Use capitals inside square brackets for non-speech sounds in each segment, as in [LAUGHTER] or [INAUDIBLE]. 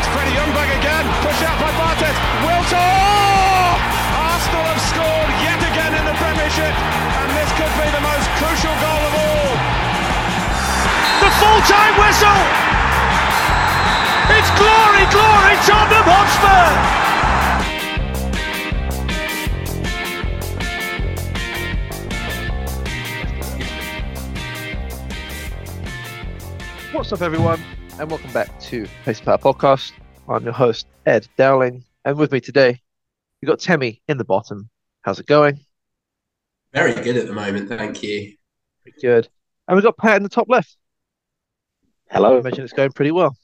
It's Freddie Ljungberg again, pushed out by Barthez. Wiltord! Oh! Arsenal have scored yet again in the Premiership, and this could be the most crucial goal of all. The full-time whistle! It's glory, glory, Tottenham Hotspur! What's up, everyone, and welcome back to Pace Power Podcast. I'm your host, Ed Dowling, and with me today, we've got Temmie in the bottom. How's it going? Very good at the moment, thank you. Pretty good. And we've got Pat in the top left. I Hello. imagine it's going pretty well.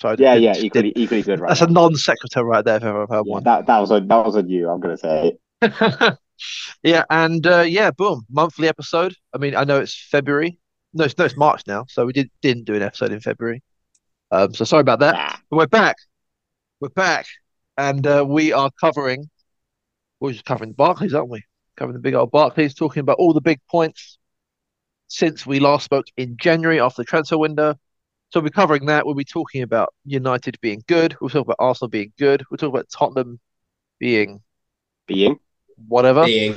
Sorry, Yeah, didn't- yeah, didn't- equally, equally good. Right. That's a non-sequitur right there if ever I've heard Yeah, one. that that was on that was on you. I'm gonna say. [LAUGHS] yeah, and uh, yeah, boom, monthly episode. I mean, I know it's February. No, it's, no, it's March now, so we did didn't do an episode in February. Um, so sorry about that. But we're back. We're back, and uh, we are covering. We're just covering the Barclays, aren't we? Covering the big old Barclays, talking about all the big points since we last spoke in January after the transfer window. So we'll be covering that. We'll be talking about United being good. We'll talk about Arsenal being good. We'll talk about Tottenham being Being. whatever. Being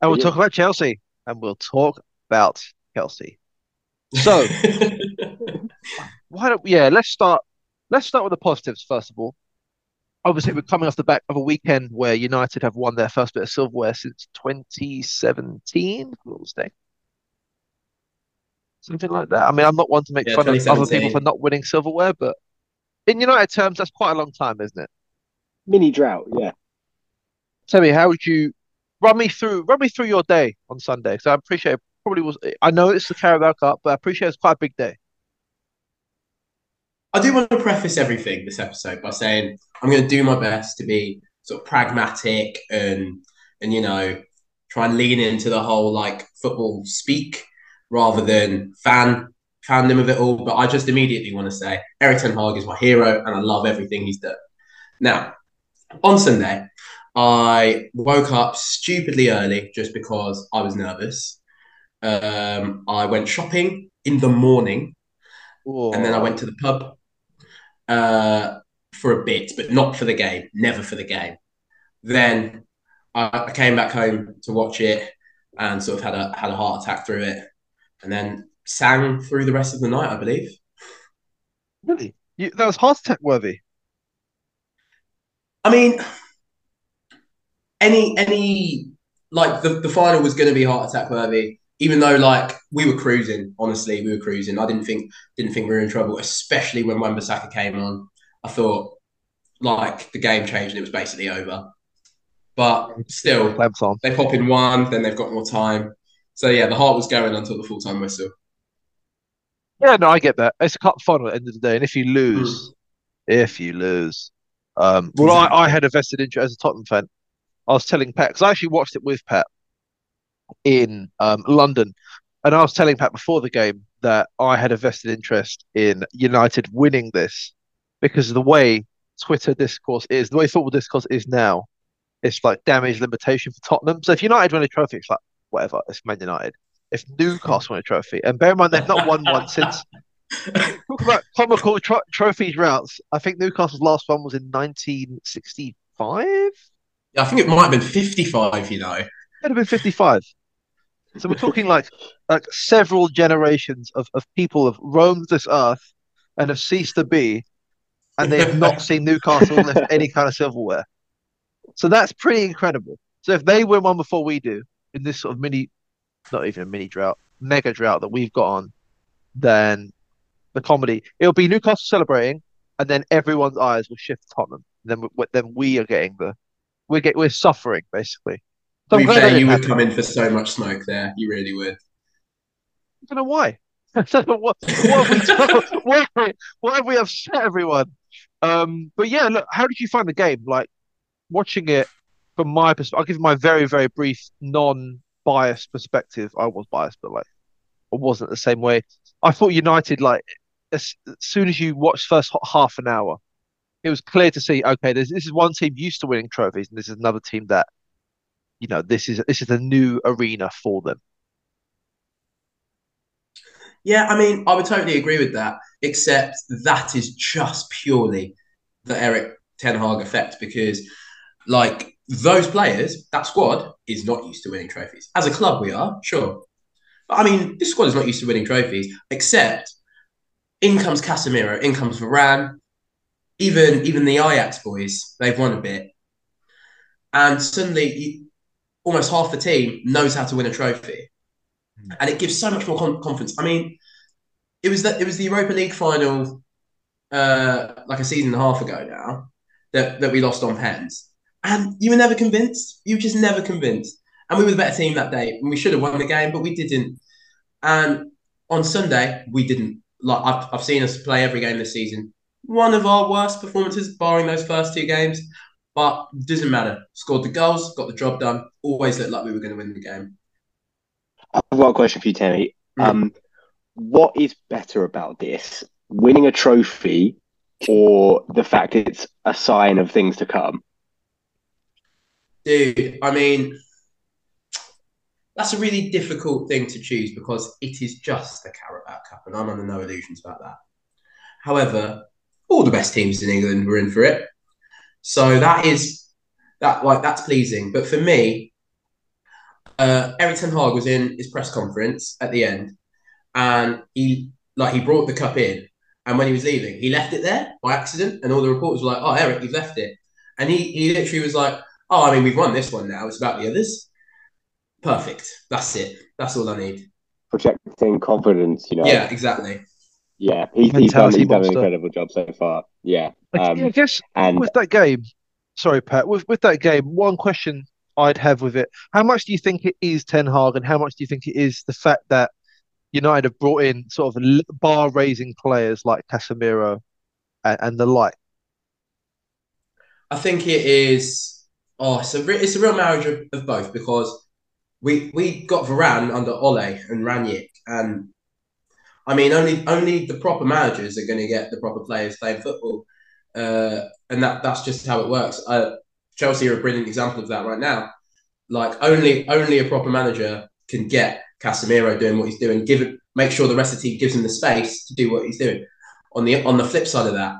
And we'll Yeah. talk about Chelsea. And we'll talk about Chelsea. So [LAUGHS] why don't we yeah, let's start let's start with the positives first of all. Obviously we're coming off the back of a weekend where United have won their first bit of silverware since 2017. What was? Something like that. I mean, I'm not one to make Yeah, fun of other people for not winning silverware, but in United terms, that's quite a long time, isn't it? Mini drought. Yeah. Tell me, how would you run me through run me through your day on Sunday? So I appreciate it probably was I know it's the Carabao Cup, but I appreciate it's quite a big day. I do want to preface everything this episode by saying I'm going to do my best to be sort of pragmatic and and you know try and lean into the whole like football speak rather than fan fandom of it all. But I just immediately want to say Erik Ten Hag is my hero, and I love everything he's done. Now, on Sunday, I woke up stupidly early just because I was nervous. Um, I went shopping in the morning and then I went to the pub uh, for a bit, but not for the game, never for the game. Then I, I came back home to watch it and sort of had a had a heart attack through it, and then sang through the rest of the night, I believe. Really? You, that was heart attack worthy. I mean, any any like the, the final was going to be heart attack worthy, even though like we were cruising. Honestly, we were cruising. I didn't think didn't think we were in trouble, especially when Wan-Bissaka came on. I thought like the game changed and it was basically over. But still, they pop in one, then they've got more time. So yeah, the heart was going until the full time whistle. Yeah, no, I get that. It's a cup final at the end of the day, and if you lose, if you lose, um, well, Exactly. I, I had a vested interest as a Tottenham fan. I was telling Pat because I actually watched it with Pat in um, London, and I was telling Pat before the game that I had a vested interest in United winning this because of the way Twitter discourse is, the way football discourse is now. It's like damage limitation for Tottenham. So if United win a trophy, it's like whatever. It's Man United. If Newcastle win a trophy, and bear in mind they've not won one since [LAUGHS] Talk about comical tro- trophies routes. I think Newcastle's last one was in 1965. I think it might have been fifty five. You know, It'd have been 55. So we're talking like like several generations of, of people have roamed this earth and have ceased to be, and they have not [LAUGHS] seen Newcastle lift any kind of silverware. So that's pretty incredible. So if they win one before we do in this sort of mini, not even a mini drought, mega drought that we've got on, then the comedy it'll be Newcastle celebrating, and then everyone's eyes will shift to Tottenham. Then we, then we are getting the we're get we're suffering basically. So fair, you would come in for so much smoke there. You really would. I don't know why. [LAUGHS] Don't know what, what have we done? [LAUGHS] why, why have we upset everyone? Um, but yeah, look, how did you find the game? Like watching it from my perspective, I'll give my very, very brief, non-biased perspective. I was biased, but like I wasn't the same way. I thought United, like as, as soon as you watched first half an hour, it was clear to see. Okay, this is one team used to winning trophies, and this is another team that, you know, this is this is a new arena for them. Yeah, I mean, I would totally agree with that, except that is just purely the Erik Ten Hag effect because, like, those players, that squad is not used to winning trophies. As a club, we are, sure. But I mean, this squad is not used to winning trophies, except in comes Casemiro, in comes Varane, even even the Ajax boys, they've won a bit. And suddenly, you, almost half the team knows how to win a trophy and it gives so much more con- confidence. I mean, it was that it was the Europa League final, uh, like a season and a half ago now, that that we lost on pens, and you were never convinced. You were just never convinced, and we were the better team that day, and we should have won the game, but we didn't. And on Sunday, we didn't. Like I've, I've seen us play every game this season. One of our worst performances, barring those first two games, but doesn't matter. Scored the goals, got the job done. Always looked like we were going to win the game. I've got a question for you, Tammy. Mm. Um, what is better about this? Winning a trophy or the fact it's a sign of things to come? Dude, I mean, that's a really difficult thing to choose because it is just the Carabao Cup, and I'm under no illusions about that. However, all the best teams in England were in for it, so that is that like that's pleasing. But for me, uh, Erik Ten Hag was in his press conference at the end, and he like he brought the cup in, and when he was leaving, he left it there by accident, and all the reporters were like, "Oh, Erik, you've left it," and he he literally was like, "Oh, I mean, we've won this one now. It's about the others." Perfect. That's it. That's all I need. Projecting confidence, you know. Yeah, exactly. Yeah, he's, he's done, he's done an incredible job so far. Yeah. I, I Um, guess and with that game, sorry, Pat, with with that game, one question I'd have with it: How much do you think it is Ten Hag, and how much do you think it is the fact that United have brought in sort of bar-raising players like Casemiro and, and the like? I think it is. Oh, it's a it's a real marriage of, of both because we we got Varane under Ole and Rangnick, and I mean only only the proper managers are going to get the proper players playing football, uh, and that that's just how it works. Uh, Chelsea are a brilliant example of that right now. Like only only a proper manager can get Casemiro doing what he's doing. Give it, make sure the rest of the team gives him the space to do what he's doing. On the on the flip side of that,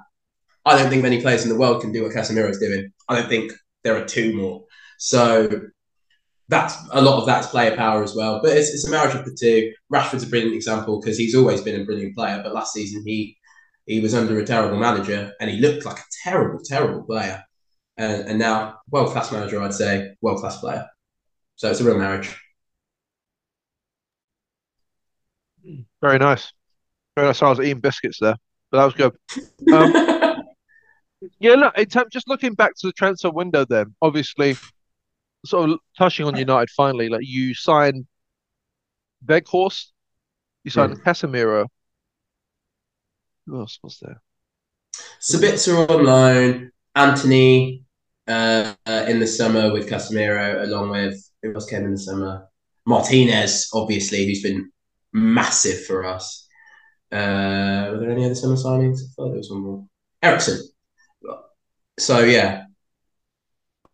I don't think many players in the world can do what Casemiro is doing. I don't think there are two more. So that's a lot of that's player power as well. But it's, it's a marriage of the two. Rashford's a brilliant example because he's always been a brilliant player. But last season he he was under a terrible manager and he looked like a terrible, terrible player. And, and now world class manager, I'd say world class player. So it's a real marriage. Very nice, very nice. I was eating biscuits there, but that was good. Um, [LAUGHS] Yeah, look, in terms, just looking back to the transfer window, then obviously, sort of touching on United finally, like you signed Weghorst, you signed Casemiro. Who else was there? Sabitzer on loan, Antony uh, uh, in the summer with Casemiro, along with who else came in the summer? Martinez, obviously, who's been massive for us. Uh, were there any other summer signings? I thought there was one more. Eriksen. So yeah,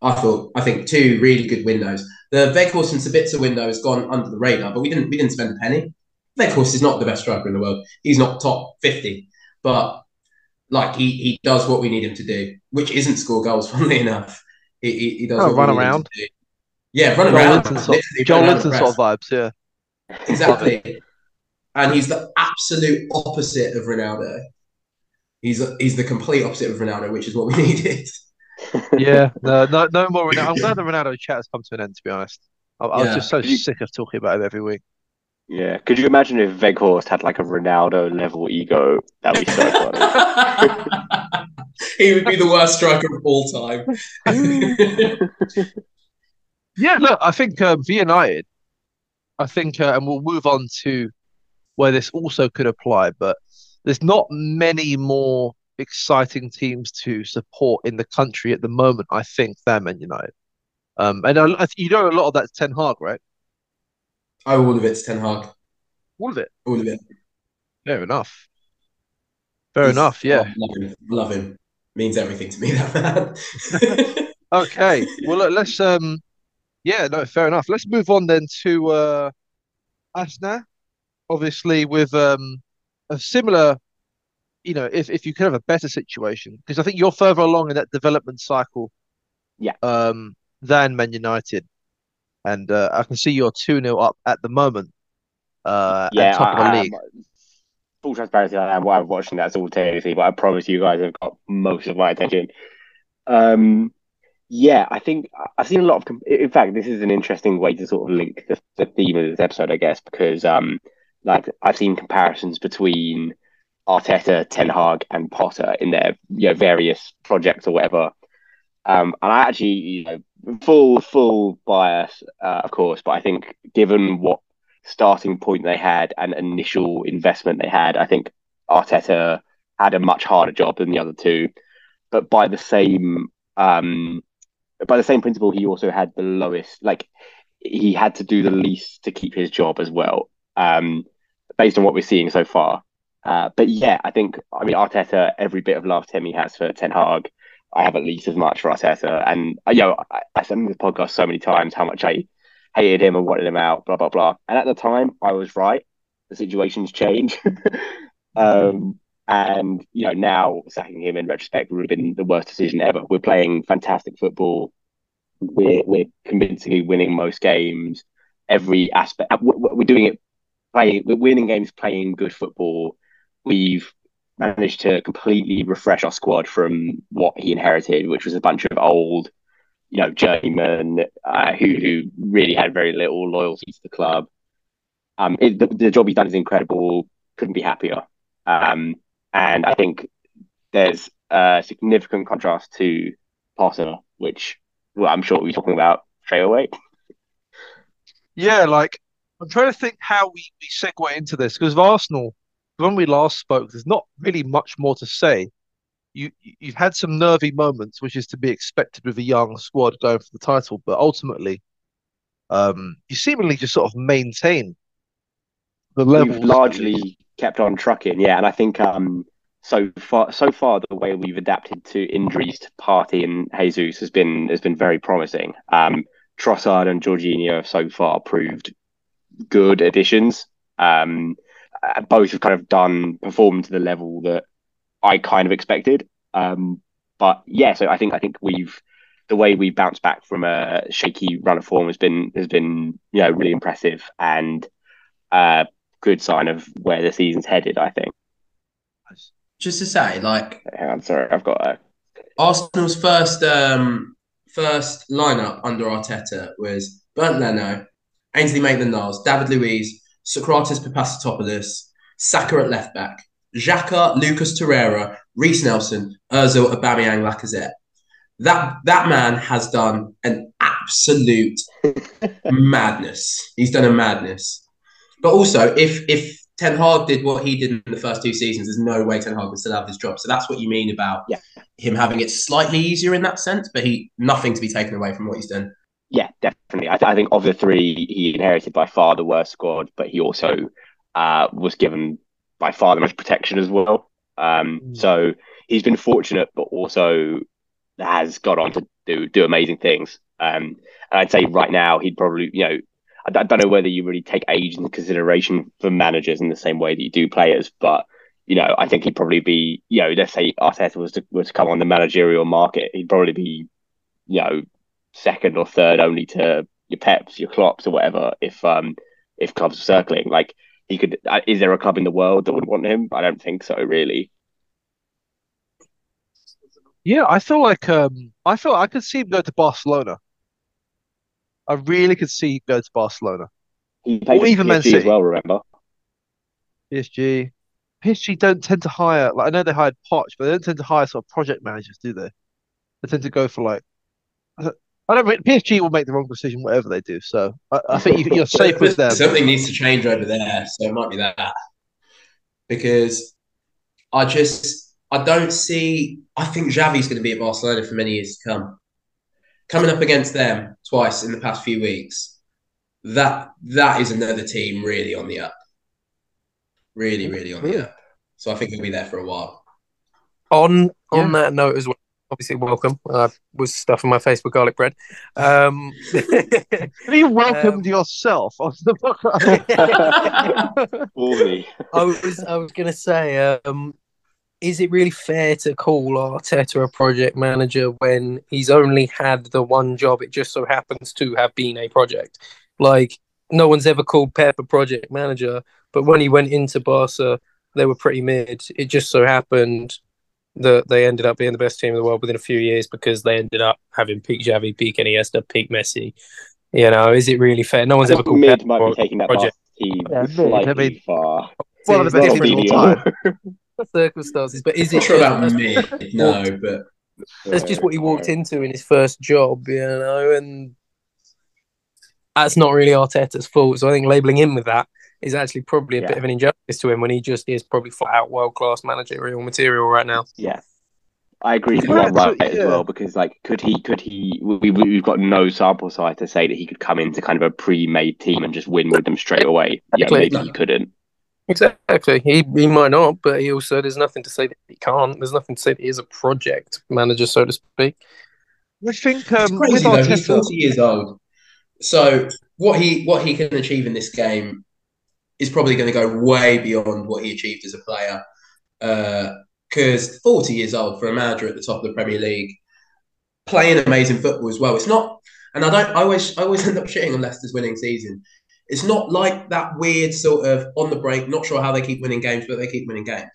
I thought I think two really good windows. The Weghorst and Sabitzer window has gone under the radar, but we didn't we didn't spend a penny. Weghorst is not the best striker in the world. He's not top fifty, but like he, he does what we need him to do, which isn't score goals. [LAUGHS] Funnily enough, he, he, he does Oh, what we run need him around. to do. Yeah, run Joel around. Linton sort, Joelinton the sort of vibes, yeah. Exactly. and he's the absolute opposite of Ronaldo. He's he's the complete opposite of Ronaldo, which is what we [LAUGHS] needed. Yeah, no, no, no more Ronaldo. I'm glad the Ronaldo chat has come to an end, to be honest. I, I was just so You- sick of talking about him every week. Yeah, could you imagine if Weghorst had like a Ronaldo level ego? That'd be so funny. [LAUGHS] he would be the worst striker of all time. [LAUGHS] Yeah, look, I think um, for United, I think, uh, and we'll move on to where this also could apply, but there's not many more exciting teams to support in the country at the moment. I think them and United. Um, and I, you know a lot of that's Ten Hag, right? Oh, all of it's Ten Hag. All of it. All of it. Fair enough. Fair He's- enough. Yeah. oh, love him. Love him. Means everything to me. That man. [LAUGHS] [LAUGHS] Okay. Well, look, let's um, yeah, no, fair enough. Let's move on then to uh, Asna. Obviously, with um, a similar, you know, if if you could have a better situation, because I think you're further along in that development cycle. Yeah. Um, than Man United, and uh, I can see you're two 0 up at the moment. Uh, Yeah, at top of the I, I league. am. Full transparency, I am. I'm watching that simultaneously, but I promise you guys have got most of my attention. Um, yeah, I think I've seen a lot of. In fact, this is an interesting way to sort of link the, the theme of this episode, I guess, because um, like I've seen comparisons between Arteta, Ten Hag, and Potter in their you know various projects or whatever. Um, and I actually, you know, full full bias, uh, of course, but I think given what starting point they had and initial investment they had, I think Arteta had a much harder job than the other two. But by the same um, by the same principle, he also had the lowest. Like he had to do the least to keep his job as well, um, based on what we're seeing so far. Uh, but yeah, I think I mean Arteta. Every bit of love Tim he has for Ten Hag, I have at least as much for Arteta. And uh, you know, I, I said in this podcast so many times how much I hated him and wanted him out, blah blah blah. And at the time, I was right. The situation's changed. [LAUGHS] um, and you know, now sacking him in retrospect would have been the worst decision ever. We're playing fantastic football. We're we're convincingly winning most games. Every aspect, we're we're doing it. Playing, we're winning games, playing good football. We've managed to completely refresh our squad from what he inherited, which was a bunch of old, you know, journeymen uh, who who really had very little loyalty to the club. Um, it, the, the job he's done is incredible. Couldn't be happier. Um, and I think there's a significant contrast to Potter, which well, I'm sure we'll be talking about straight away. Yeah, like I'm trying to think how we, we segue into this because of Arsenal, when we last spoke, there's not really much more to say. You you've had some nervy moments, which is to be expected with a young squad going for the title, but ultimately, um, you seemingly just sort of maintain the We've largely kept on trucking, yeah. And I think um, so far, so far, the way we've adapted to injuries to Partey and Jesus has been has been very promising. Um, Trossard and Jorginho have so far proved good additions. Um, both have kind of done performed to the level that I kind of expected. Um, but yeah, so I think I think we've the way we bounced back from a shaky run of form has been has been you know really impressive and a good sign of where the season's headed. I think. Just to say, like Hang on, sorry, I've got a Arsenal's first um first lineup under Arteta was Bernd Leno, Ainsley Maitland-Niles, David Luiz, Sokratis Papastopoulos, Saka at left back, Xhaka, Lucas Torreira, Reiss Nelson, Özil, Aubameyang, Lacazette. That that man has done an absolute [LAUGHS] madness. He's done a madness. But also, if if Ten Hag did what he did in the first two seasons, there's no way Ten Hag would still have this job. So that's what you mean about Yeah. him having it slightly easier in that sense, but he nothing to be taken away from what he's done. Yeah, definitely. I, th- I think of the three, he inherited by far the worst squad, but he also uh, was given by far the most protection as well. Um, Mm. So he's been fortunate, but also has got on to do do amazing things. Um, and I'd say right now he'd probably, you know, I, d- I don't know whether you really take age into consideration for managers in the same way that you do players, but you know, I think he'd probably be, you know, let's say Arteta was to was to come on the managerial market, he'd probably be, you know, second or third only to your Peps, your Klopps, or whatever. If um if clubs are circling, like he could, uh, is there a club in the world that would want him? I don't think so, really. Yeah, I feel like um, I feel I could see him go to Barcelona. I really could see him go to Barcelona. He played Or even Man PSG as well. Remember? PSG, PSG don't tend to hire like I know they hired Poch, but they don't tend to hire sort of project managers, do they? They tend to go for like I don't, I don't PSG will make the wrong decision whatever they do. So I, I think you, you're [LAUGHS] safe with them. Something needs to change over there, so it might be that. Because I just I don't see. I think Xavi's going to be at Barcelona for many years to come. Coming up against them twice in the past few weeks, that that is another team really on the up. Really, really on the up. So I think he'll be there for a while. On on that note as well, obviously welcome. I was stuffing my face with garlic bread. Um, [LAUGHS] Have you welcomed yourself on the [LAUGHS] Fully. I was I was gonna say, um, is it really fair to call Arteta a project manager when he's only had the one job? It just so happens to have been a project. Like no one's ever called Pep a project manager, but when he went into Barca, they were pretty mid. It just so happened that they ended up being the best team in the world within a few years because they ended up having peak Xavi, peak Iniesta, peak Messi. You know, is it really fair? No one's ever called mid Pep might be taking that project. Barca team Yeah, slightly I far. one of the It's best teams of all time. circumstances, but is it sure about me? no, but That's just what he walked into in his first job, you know, and that's not really Arteta's fault. So I think labeling him with that is actually probably a Yeah. bit of an injustice to him when he just is probably flat out world class managerial material right now. Yeah. I agree with you Yeah, right so- as well because like could he could he we, we we've got no sample size to say that he could come into kind of a pre-made team and just win with them straight away. Yeah, Exactly. maybe he couldn't. Exactly. He he might not, but he also there's nothing to say that he can't. There's nothing to say that he is a project manager, so to speak. I think It's um, with crazy though. He's Arteta, forty years old, so what he what he can achieve in this game is probably going to go way beyond what he achieved as a player. Uh, because forty years old for a manager at the top of the Premier League, playing amazing football as well. It's not, and I don't. I always I always [LAUGHS] end up shitting on Leicester's winning season. It's not like that weird sort of on the break. Not sure how they keep winning games, but they keep winning games.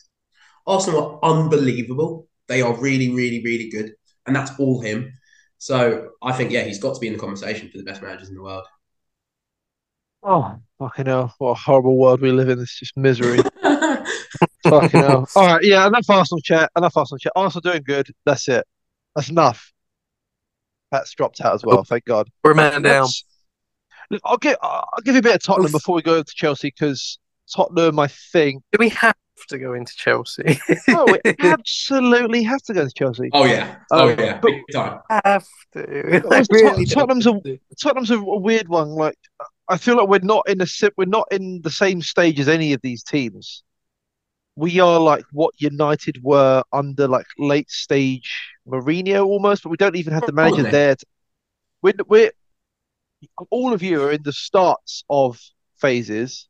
Arsenal are unbelievable. They are really, really, really good, and that's all him. So I think yeah, he's got to be in the conversation for the best managers in the world. oh fucking hell, what a horrible world we live in. It's just misery. [LAUGHS] fucking hell. [LAUGHS] All right, yeah, enough Arsenal chat. Enough Arsenal chat. Arsenal doing good. That's it. That's enough. Pat's dropped out as well. Thank God. We're a man down. Let's- Look, I'll give I'll give you a bit of Tottenham Oof. before we go to Chelsea because Tottenham, I think, Do we have to go into Chelsea? oh, we [LAUGHS] absolutely have to go to Chelsea. oh yeah, oh Um, yeah, but- big time. have to. Well, I Tot- really Tottenham's a- to. Tottenham's a, a weird one. Like I feel like we're not in the si- we're not in the same stage as any of these teams. We are like what United were under like late stage Mourinho almost, but we don't even have the manager there. To, we're, we're all of you are in the starts of phases,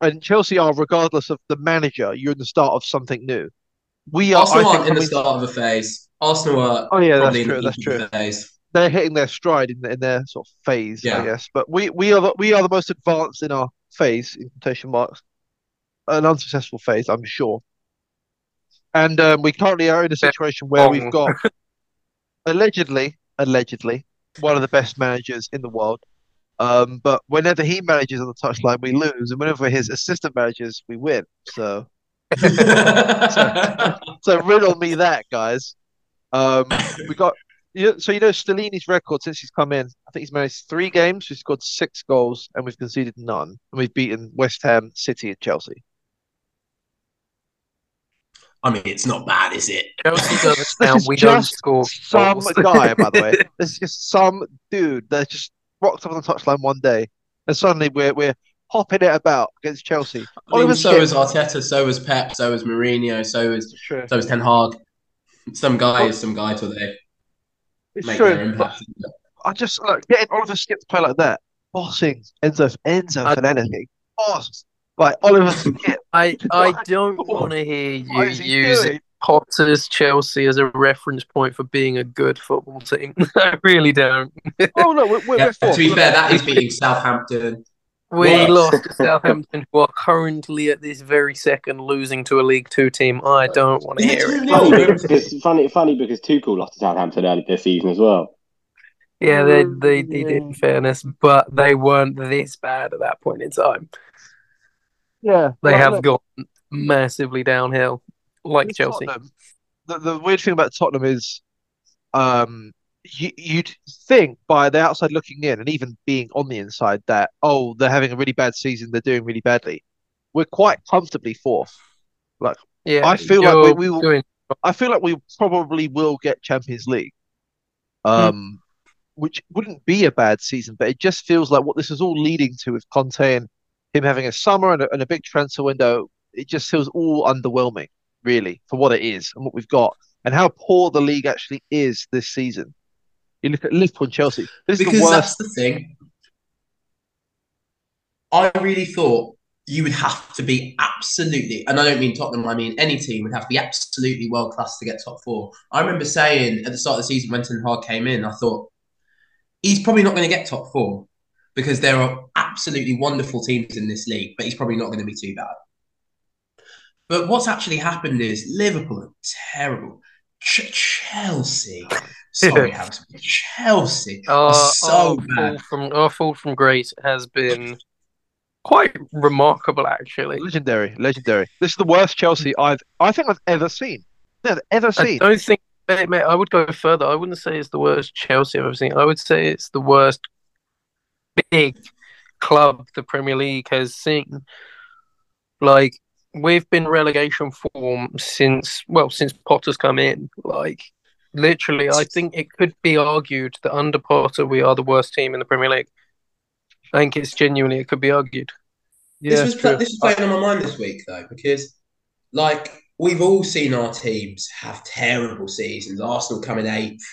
and Chelsea are regardless of the manager. You're in the start of something new. We are. Arsenal I think, aren't in the start of a phase. Arsenal are Oh yeah, that's true. That's true. phase. they're hitting their stride in, in their sort of phase, I guess. But we we are the, we are the most advanced in our phase in quotation marks, an unsuccessful phase, I'm sure. And um, we currently are in a situation where we've got allegedly, allegedly, one of the best managers in the world. Um, but whenever he manages on the touchline, we lose, and whenever his assistant manages, we win. So, so [LAUGHS] riddle me that, guys. Um, we got you so you know Stellini's record since he's come in. I think he's managed three games. We've scored six goals and we've conceded none. And we've beaten West Ham, City, and Chelsea. I mean, it's not bad, is it? Chelsea doesn't [LAUGHS] This count. is We don't just score Some goals. guy, by the way. [LAUGHS] This is just some dude that just rocked up on the touchline one day, and suddenly we're we're hopping it about against Chelsea. I mean, Oliver so Skipp- was Arteta, so was Pep, so was Mourinho, so was True. so was Ten Hag. Some guy is some guy till they It's make true. their impact. I just like getting Oliver Skipp to play like that, bossing Enzo Enzo I- Fernandez, boss like Oliver [LAUGHS] Skipp. I I [LAUGHS] don't want to hear you is use doing? Potter's Chelsea as a reference point for being a good football team. [LAUGHS] I really don't. Oh no, we're, we're, Yeah, to be fair, that is beating Southampton. We What? lost to [LAUGHS] Southampton, who are currently at this very second losing to a League Two team. I don't want to hear it. 2-0? Funny because funny, funny because Tuchel lost to Southampton early this season as well. Yeah, they, mm, they they did in fairness, but they weren't this bad at that point in time. Yeah, They have look, gone massively downhill, like with Chelsea. Tottenham, the, the weird thing about Tottenham is, um, you, you'd think by the outside looking in, and even being on the inside, that oh, they're having a really bad season, they're doing really badly. We're quite comfortably fourth. Like, Yeah, I feel like we- we will- doing I feel like we probably will get Champions League, um, which wouldn't be a bad season, but it just feels like what this is all leading to with Conte and him having a summer and a, and a big transfer window. It just feels all underwhelming, really, for what it is and what we've got and how poor the league actually is this season. You look at Liverpool and Chelsea. This is because the that's worst. the thing. I really thought you would have to be absolutely, and I don't mean Tottenham, I mean any team would have to be absolutely world class to get top four. I remember saying at the start of the season when Ten Hag came in, I thought he's probably not going to get top four because there are absolutely wonderful teams in this league, but he's probably not going to be too bad. But what's actually happened is Liverpool are terrible. Ch- Chelsea, [LAUGHS] sorry, Harrison, Chelsea are so our bad. fall from our fall from grace has been quite remarkable, actually. Legendary, legendary. This is the worst Chelsea I've, I think I've ever seen. I've ever I don't think, mate, mate, I would go further. I wouldn't say it's the worst Chelsea I've ever seen. I would say it's the worst big club the Premier League has seen. Like we've been relegation form since well since Potter's come in. Like literally, I think it could be argued that under Potter we are the worst team in the Premier League. I think it's genuinely it could be argued. Yeah, this was true. this was playing on my mind this week though because like we've all seen our teams have terrible seasons. Arsenal coming eighth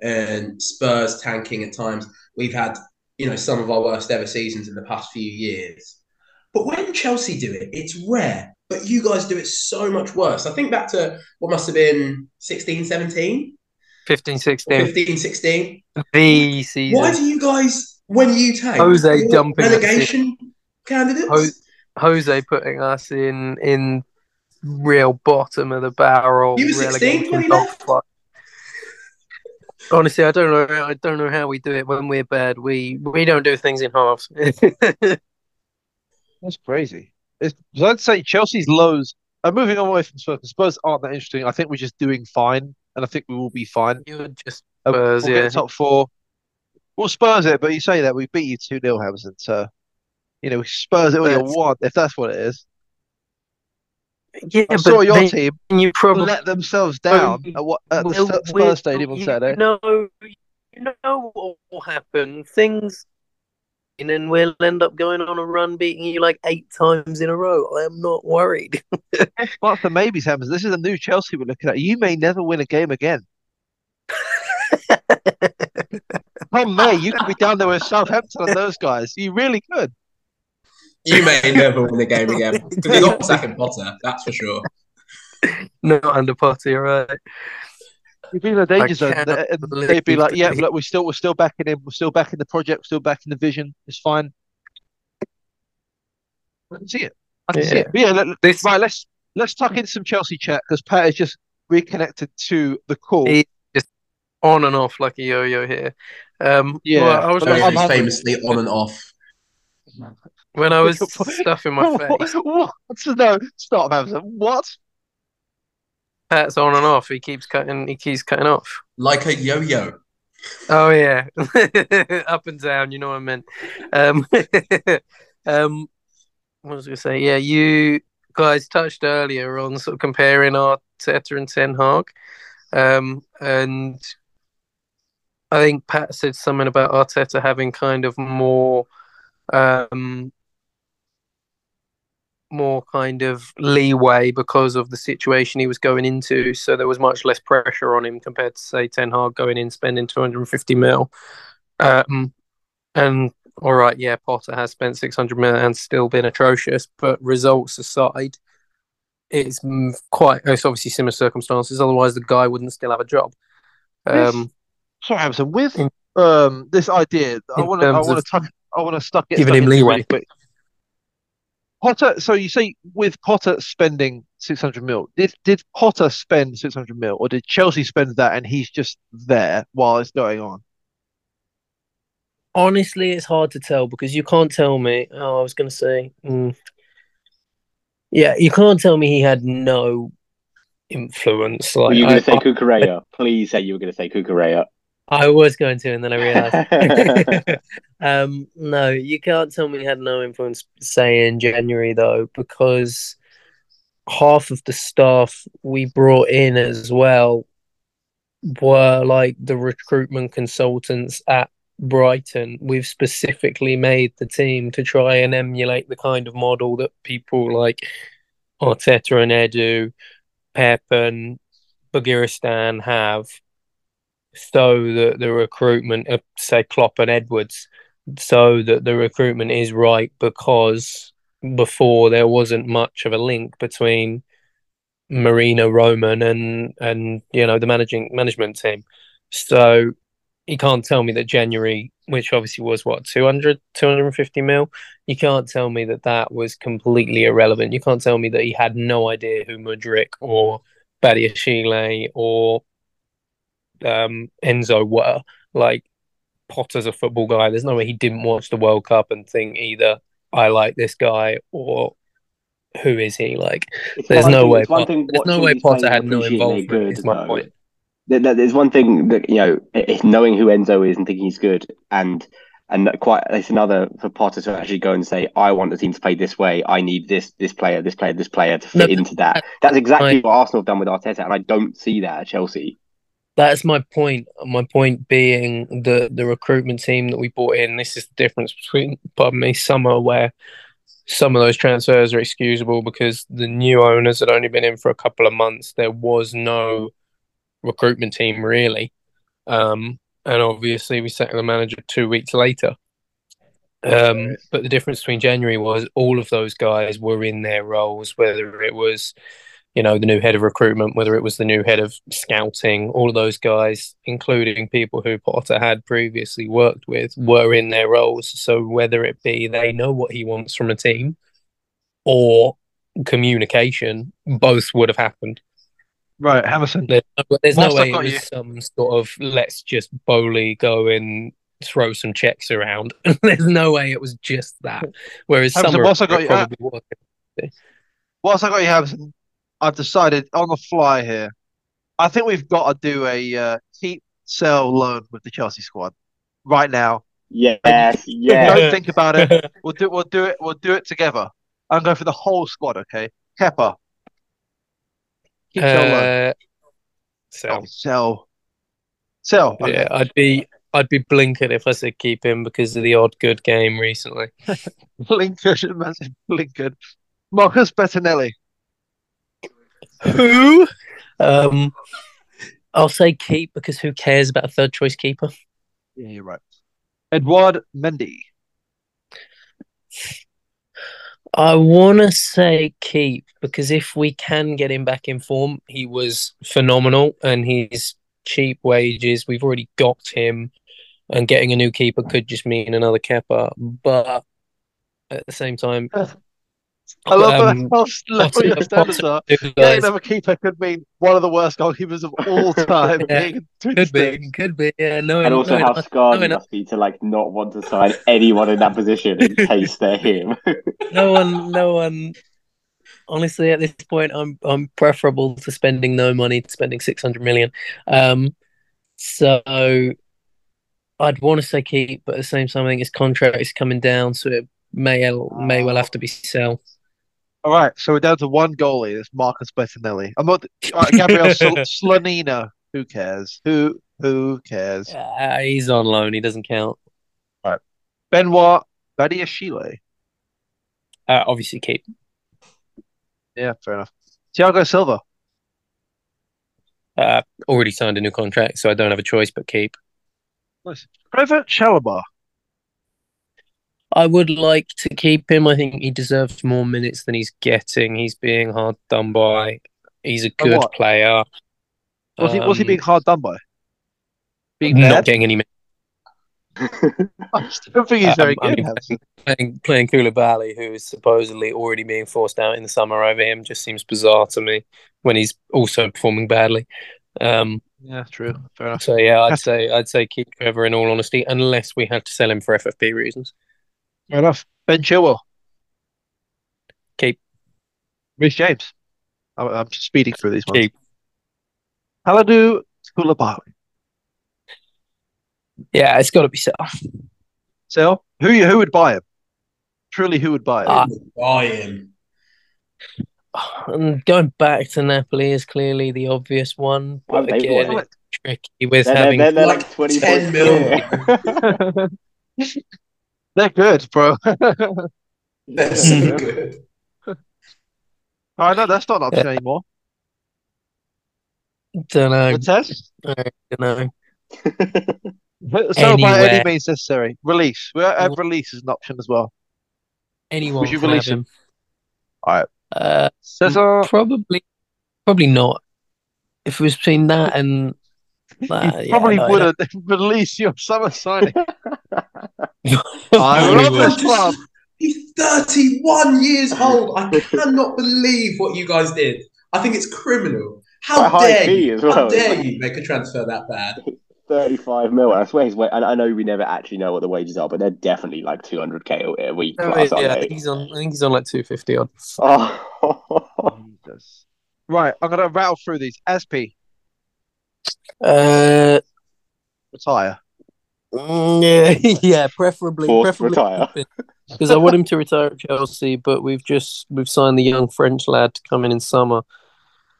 and Spurs tanking at times. We've had you know some of our worst ever seasons in the past few years. But when Chelsea do it, it's rare. But you guys do it so much worse. I think back to what must have been 16, 17, 15 or 16, 15, 16. the season. Why do you guys, when you take Jose the relegation candidates? Ho- Jose putting us in in real bottom of the barrel. You were 16 relegation when he left? Honestly, I don't know. I don't know how we do it when we're bad. We we don't do things in halves. [LAUGHS] That's crazy. It's, I'd say Chelsea's lows are moving away from Spurs. Spurs aren't that interesting. I think we're just doing fine, and I think we will be fine. You're just Uh, Spurs, we'll yeah. top four. We'll Spurs it, but you say that we beat you 2 0, Hamilton. So, you know, Spurs it you That's- want, if that's what it is. yeah, I but saw your team you probably let themselves down at, what, at the Spurs Stadium on you Saturday. No, you know what will happen. Things, and then we'll end up going on a run, beating you like eight times in a row. I am not worried. [LAUGHS] But for maybes, Hammers, this is a new Chelsea we're looking at. You may never win a game again. Come [LAUGHS] May, you could be down there with Southampton and those guys. You really could. You may never win the game again [LAUGHS] because you got not second Potter, that's for sure. not under Potter, you're right. You'd be in a danger I zone. and They'd be like, "Yeah, look, we're still, we're still back in him. We're still backing the project. We're still backing the vision. It's fine." I can see it. I can see it. But yeah, let, This right. Let's let's tuck in some Chelsea chat because Pat is just reconnected to the call. He- on and off like a yo-yo here. Um, Yeah. well, I was Well, Jose's famously on and off. when I [LAUGHS] was stuffing my face. what? No, stop, Hamza. What? Pat's on and off. He keeps cutting. He keeps cutting off. Like a yo yo. Oh yeah, [LAUGHS] up and down. You know what I meant. Um, [LAUGHS] um, what was I gonna say? Yeah, you guys touched earlier on sort of comparing Arteta and Ten Hag, um, and I think Pat said something about Arteta having kind of more, um, more kind of leeway because of the situation he was going into. So there was much less pressure on him compared to say Ten Hag going in spending 250 mil. Um, and all right, yeah, Potter has spent 600 mil and still been atrocious, but results aside, it's quite. It's obviously similar circumstances. Otherwise, the guy wouldn't still have a job. Um, Sorry, Hamza. With um this idea, I want to, I want to tuck, I want to stuck it, giving him leeway. quick. Potter. So you say with Potter spending 600 mil, did did Potter spend 600 mil, or did Chelsea spend that and he's just there while it's going on? Honestly, it's hard to tell because you can't tell me. Oh, I was going to say, mm, yeah, you can't tell me he had no influence. Were Like you going to say Cucurella? Please say you were going to say Cucurella. I was going to, and then I realized. [LAUGHS] [LAUGHS] um, no, you can't tell me he had no influence. Say in January though, because half of the staff we brought in as well were like the recruitment consultants at Brighton. We've specifically made the team to try and emulate the kind of model that people like Arteta and Edu, Pep and Begiristain have, so that the recruitment of say Klopp and Edwards, so that the recruitment is right because before there wasn't much of a link between Marina Roman, and and you know the managing management team. So you can't tell me that January, which obviously was what 200, 250 mil, you can't tell me that that was completely irrelevant. You can't tell me that he had no idea who Mudryk or Badiashile or um, Enzo were. Like Potter's a football guy. There's no way he didn't watch the World Cup and think either I like this guy or who is he? Like, It's there's no thing- way. it's one Potter- thing there's no way Potter had no involvement. good, is my point. There- there- There's one thing that you know, knowing who Enzo is and thinking he's good, and and that quite it's another for Potter to actually go and say, I want the team to play this way. I need this this player, this player, this player to fit No, into that. That's exactly Right. what Arsenal have done with Arteta, and I don't see that at Chelsea. That's my point. My point being the the recruitment team that we brought in. This is the difference between, pardon me, summer where some of those transfers are excusable because the new owners had only been in for a couple of months. There was no recruitment team really, um, and obviously we sacked the manager two weeks later. Um, but the difference between January was all of those guys were in their roles, whether it was you know, the new head of recruitment, whether it was the new head of scouting, all of those guys, including people who Potter had previously worked with, were in their roles. So whether it be they know what he wants from a team or communication, both would have happened. Right, Hammerson. There's no, there's no way it was some sort of let's just Boehly go and throw some checks around. [LAUGHS] there's no way it was just that. Whereas Hammerson, some whilst I got you- uh. Whilst I got you, Hammerson, I've decided on the fly here. I think we've got to do a uh, keep, sell, loan with the Chelsea squad right now. Yes, yes. [LAUGHS] Don't think about it. We'll do. We'll do it. We'll do it together. I'm going for the whole squad. Okay, Kepa. Keep, sell, loan. Uh, so Oh, sell. Sell. Okay. yeah, I'd be I'd be blinking if I said keep him because of the odd good game recently. Lincoln, massive Lincoln. Marcus Bettinelli. Who? Um, I'll say keep because who cares about a third choice keeper? Yeah, you're right. Edouard Mendy. I want to say keep because if we can get him back in form, he was phenomenal and he's cheap wages. We've already got him, and getting a new keeper could just mean another Kepa. But at the same time, I love um, [LAUGHS] how slow Potter- your standards Potter- are. two Getting guys- another keeper could mean one of the worst goalkeepers of all [LAUGHS] time. Yeah, could twisted. be, could be. Yeah, no, And also no, how no, scarred no, no. must be to like not want to sign anyone in that position in [LAUGHS] case they're him. no one, no one. Honestly, at this point, I'm I'm preferable to spending no money to spending six hundred million. Um, so I'd want to say keep, but at the same time, I think his contract is coming down, so it may may well have to be sell. All right, so we're down to one goalie. It's Marcus Bettinelli. I'm not all right, Gabriel [LAUGHS] Sl- Slonina. Who cares? Who who cares? Uh, he's on loan; he doesn't count. Right. Benoit Badiashile. Uh, obviously, keep. Yeah, fair enough. Thiago Silva. Uh, already signed a new contract, so I don't have a choice but keep. Nice. Trevor Chalobah. I would like to keep him. I think he deserves more minutes than he's getting. He's being hard done by. He's a good what? player. Was he was he Um, being hard done by? Being not bad? getting any [LAUGHS] minutes? I don't think he's very Um, I good. mean, playing, playing Koulibaly, who is supposedly already being forced out in the summer over him, just seems bizarre to me when he's also performing badly. Um, Yeah, true. Fair enough. so yeah, I'd say I'd say keep Trevor in all honesty, unless we had to sell him for FFP reasons. Fair enough. Ben Chilwell. Keep. Reece James. I'm, I'm speeding through these ones. Keep. Kalidou Koulibaly. Yeah, it's got to be Sell. Sell. Who who would buy him? Truly, who would buy him? Ah. Buy him. And going back to Napoli is clearly the obvious one, Well, but they again, it's tricky with They're, having. they're, they're like like 20 10 points mil. clear. [LAUGHS] [LAUGHS] They're good, bro. [LAUGHS] They're so [LAUGHS] good. Oh, I know that's not an option anymore. don't know. The test. I don't know. [LAUGHS] So by any means necessary. Release. We uh, have release as an option as well. Anyone Would you can release have him? him. Alright. Uh, Cesar, mm, probably, probably not. If it was between that and that, you uh, probably yeah, no, would have released your summer signing. [LAUGHS] I I love would. this club. He's 31 years old. I cannot believe what you guys did. I think it's criminal. How Quite dare fee you? as How dare you make a transfer that bad? [LAUGHS] 35 mil. I swear his wa- I know we never actually know what the wages are, but they're definitely like 200k a week Oh, plus, yeah, I aren't think he's on. I think he's on like two fifty odd. Oh. [LAUGHS] Jesus. Right, I'm gonna rattle through these. SP. Uh, retire. Mm, yeah, [LAUGHS] yeah, preferably, Forced preferably retire. because I want him to retire at Chelsea, but we've just we've signed the young French lad to come in in summer.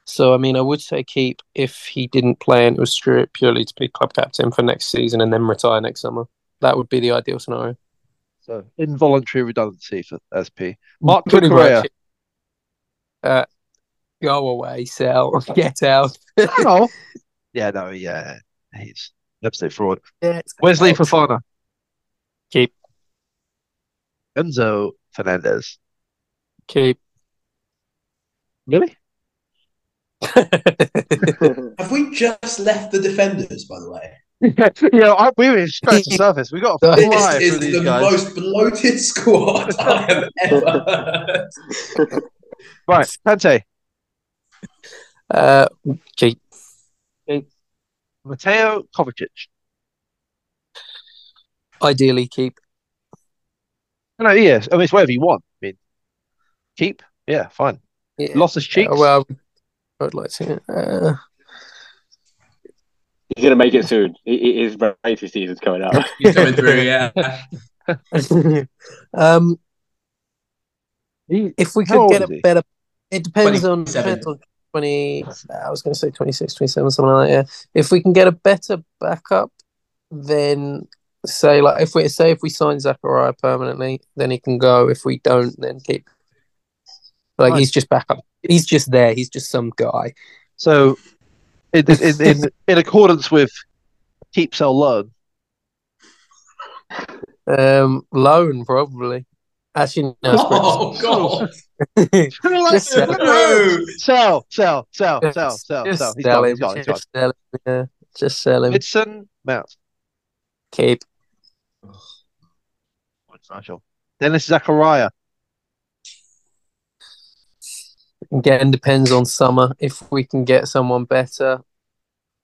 So I mean, I would say keep if he didn't play and it was strict purely to be club captain for next season and then retire next summer. That would be the ideal scenario. So involuntary redundancy for SP. Mark Pretty Cucurella. Uh, go away, sell, [LAUGHS] get out. No. [LAUGHS] Yeah, no, yeah. He's absolute fraud. Yeah, it's- Wesley Fofana. keep, Enzo Fernandez. keep. Really? [LAUGHS] Have we just left the defenders, by the way? [LAUGHS] yeah, I, we were scratching the surface. We got to This fly This is these the guys. most bloated squad [LAUGHS] I have ever. Right, Kante, uh, keep. Mateo Kovacic. Ideally, keep. No, yes. I mean, it's whatever you want. I mean, keep. Yeah, fine. Yeah. Lost his cheeks. Uh, well, I would like to. Uh, He's gonna make it soon. He- he- His race season's coming up. [LAUGHS] He's coming through, yeah. [LAUGHS] um, if we How could old get a better, it depends on depends on twenty. I was going to say 26, 27, something like that. Yeah. If we can get a better backup, then say like if we say if we sign Zakaria permanently, then he can go. If we don't, then keep. Like Nice. he's just backup. He's just there. He's just some guy. So, in, in, in, in accordance with keep, sell, loan, Um, loan probably. Actually, no. it's Oh, God. Brentford. [LAUGHS] Just sell him. No. sell, sell, sell, sell, Just- sell, just sell. He's sell gone, him. he's gone, he's gone. Just sell him. Yeah, just sell him. Mason, Mount. Keep. Controversial. Dennis Zakaria. Again, depends on summer. If we can get someone better,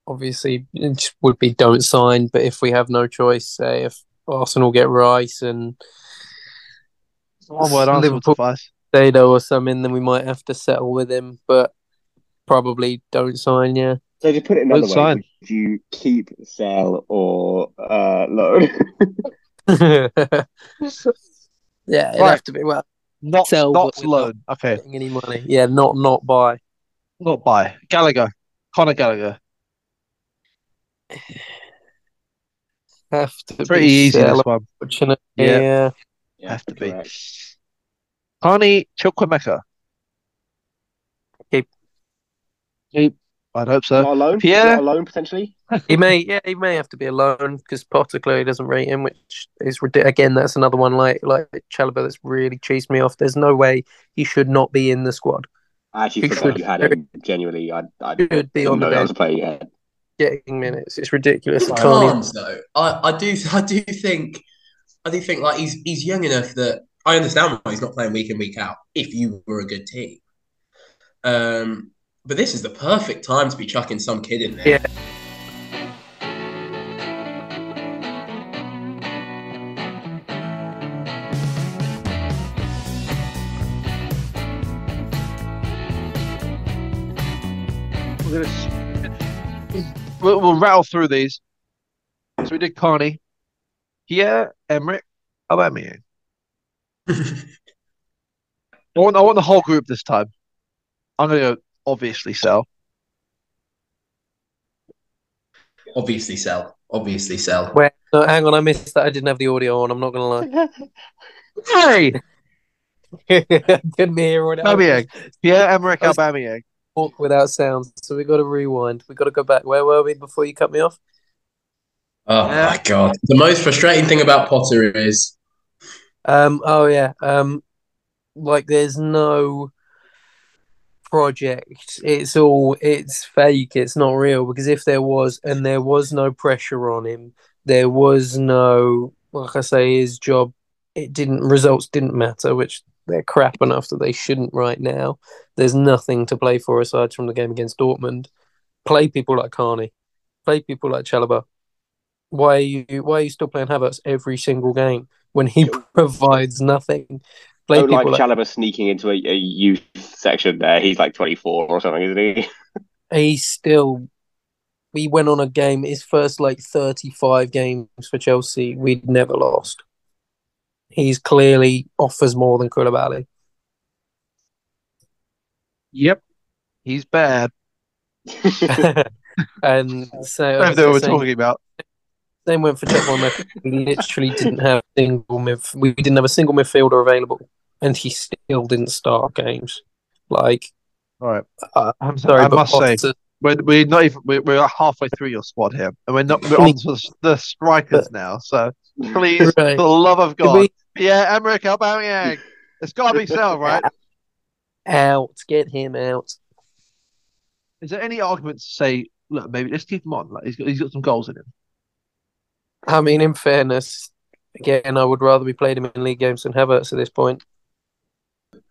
obviously it would be don't sign. But if we have no choice, say if Arsenal get Rice and One word answer would Liverpool- suffice. Dado or something, then we might have to settle with him. But probably don't sign. Yeah. So to put it another Good way, sign. would you keep, sell, or uh, loan? [LAUGHS] [LAUGHS] yeah, it'd Right. have to be well Not, Sell, not but we're not- loan. Okay, getting any money. Yeah, not not buy. not buy. Gallagher. Conor Gallagher. [SIGHS] Have to Pretty be easy, sell, this one. unfortunately. Yeah. Yeah. Have to be. correct. Carney Chukwuemeka. Keep. Keep. I'd hope so. Not a loan? Pierre? Not a loan, potentially? He may, yeah, he may have to be alone because Potter clearly doesn't rate him, which is ridiculous. Again, that's another one like like Chalobah that's really cheesed me off. There's no way he should not be in the squad. I actually He forgot should- you had him. Genuinely, I, I Should be on the know that was bench, a player you had. getting minutes. It's ridiculous. With He can't though, I, I do [LAUGHS] I do think I do think like he's he's young enough that I understand why he's not playing week in week out. If you were a good team, um, but this is the perfect time to be chucking some kid in there. Yeah. We're gonna, we'll, we'll rattle through these. So we did Carney. Pierre Emerick Aubameyang. [LAUGHS] I want I want the whole group this time. I'm gonna go obviously sell. Obviously, sell. Obviously, sell. Wait, no, hang on, I missed that. I didn't have the audio on. I'm not gonna lie. [LAUGHS] Hey, [LAUGHS] lie. Couldn't hear what Aubameyang, Pierre Emerick I was- Aubameyang. talk without sound. So we got to rewind. We got to go back. Where were we before you cut me off? Oh Yeah. my god! The most frustrating thing about Potter is Um. Oh yeah. Um. Like there's no project. It's all. It's fake. It's not real. Because if there was, and there was no pressure on him, there was no. Like I say, his job. It didn't. Results didn't matter. Which they're crap enough that they shouldn't right now. There's nothing to play for aside from the game against Dortmund. Play people like Carney. Play people like Chalobah. Why are you why are you still playing Havertz every single game when he provides nothing? Play Oh, like people like Chalobah sneaking into a, a youth section there. He's like 24 or something, isn't he? [LAUGHS] he still he went on a game his first like 35 games for Chelsea we'd never lost. He's clearly offers more than Koulibaly. Yep, he's bad. [LAUGHS] [LAUGHS] and so Whatever they were same, talking about. Same went for Czech We literally didn't have a single midf- we didn't have a single midfielder available, and he still didn't start games. Like All right, uh, I'm sorry. sorry, I but must say, we're, we're not even. We're, we're halfway through your squad here, and we're not. We're on to the, the strikers now. So [LAUGHS] please, Right. for the love of Did God, we- yeah, Emerick Aubameyang. It's got to be sell, [LAUGHS] right? out, get him out. Is there any argument to say, look, maybe let's keep him on? Like he's got, he's got some goals in him. I mean, in fairness, again, I would rather be played him in league games than Havertz at this point.